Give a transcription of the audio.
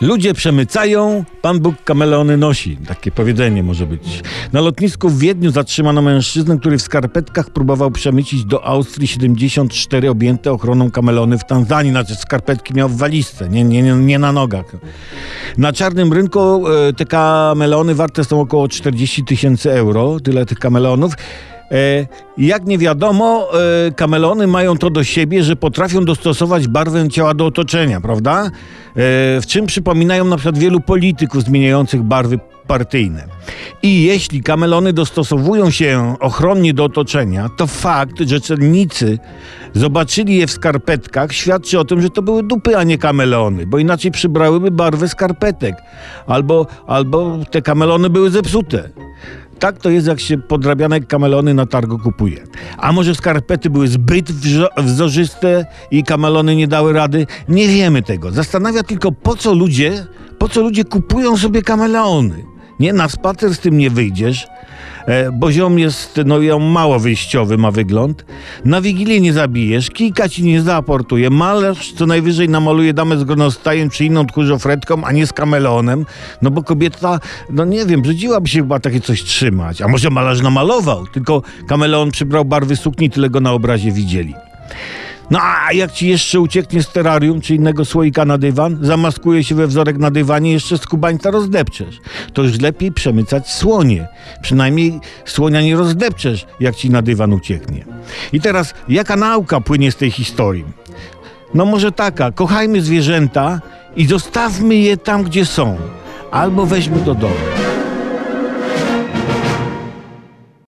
Ludzie przemycają, Pan Bóg kamelony nosi. Takie powiedzenie może być. Na lotnisku w Wiedniu zatrzymano mężczyznę, który w skarpetkach próbował przemycić do Austrii 74 objęte ochroną kamelony w Tanzanii. Znaczy skarpetki miał w walizce, nie, nie, nie, na nogach. Na czarnym rynku e, te kamelony warte są około 40 tysięcy euro. Tyle tych kamelonów. E, jak nie wiadomo, e, kamelony mają to do siebie, że potrafią dostosować barwę ciała do otoczenia, prawda? E, w czym przypominają na przykład wielu polityków zmieniających barwy partyjne. I jeśli kamelony dostosowują się ochronnie do otoczenia, to fakt, że celnicy zobaczyli je w skarpetkach, świadczy o tym, że to były dupy, a nie kamelony, bo inaczej przybrałyby barwę skarpetek. Albo, albo te kamelony były zepsute. Tak to jest, jak się podrabiane kamelony na targu kupuje. A może skarpety były zbyt wzorzyste i kamelony nie dały rady? Nie wiemy tego. Zastanawia tylko, po co ludzie, po co ludzie kupują sobie kamelony. Nie, na spacer z tym nie wyjdziesz, bo ziom jest, no ją mało wyjściowy ma wygląd. Na Wigilię nie zabijesz, kijka ci nie zaaportuje, malarz co najwyżej namaluje damę z gronostajem czy inną tchórzofretką, a nie z kamelonem, no bo kobieta, no nie wiem, brzydziłaby się chyba takie coś trzymać. A może malarz namalował, tylko kameleon przybrał barwy sukni, tyle go na obrazie widzieli. No a jak ci jeszcze ucieknie z terrarium czy innego słoika na dywan, zamaskuje się we wzorek na dywanie, jeszcze skubańca rozdepczesz. To już lepiej przemycać słonie. Przynajmniej słonia nie rozdepczesz, jak ci na dywan ucieknie. I teraz, jaka nauka płynie z tej historii? No może taka, kochajmy zwierzęta i zostawmy je tam, gdzie są. Albo weźmy do domu.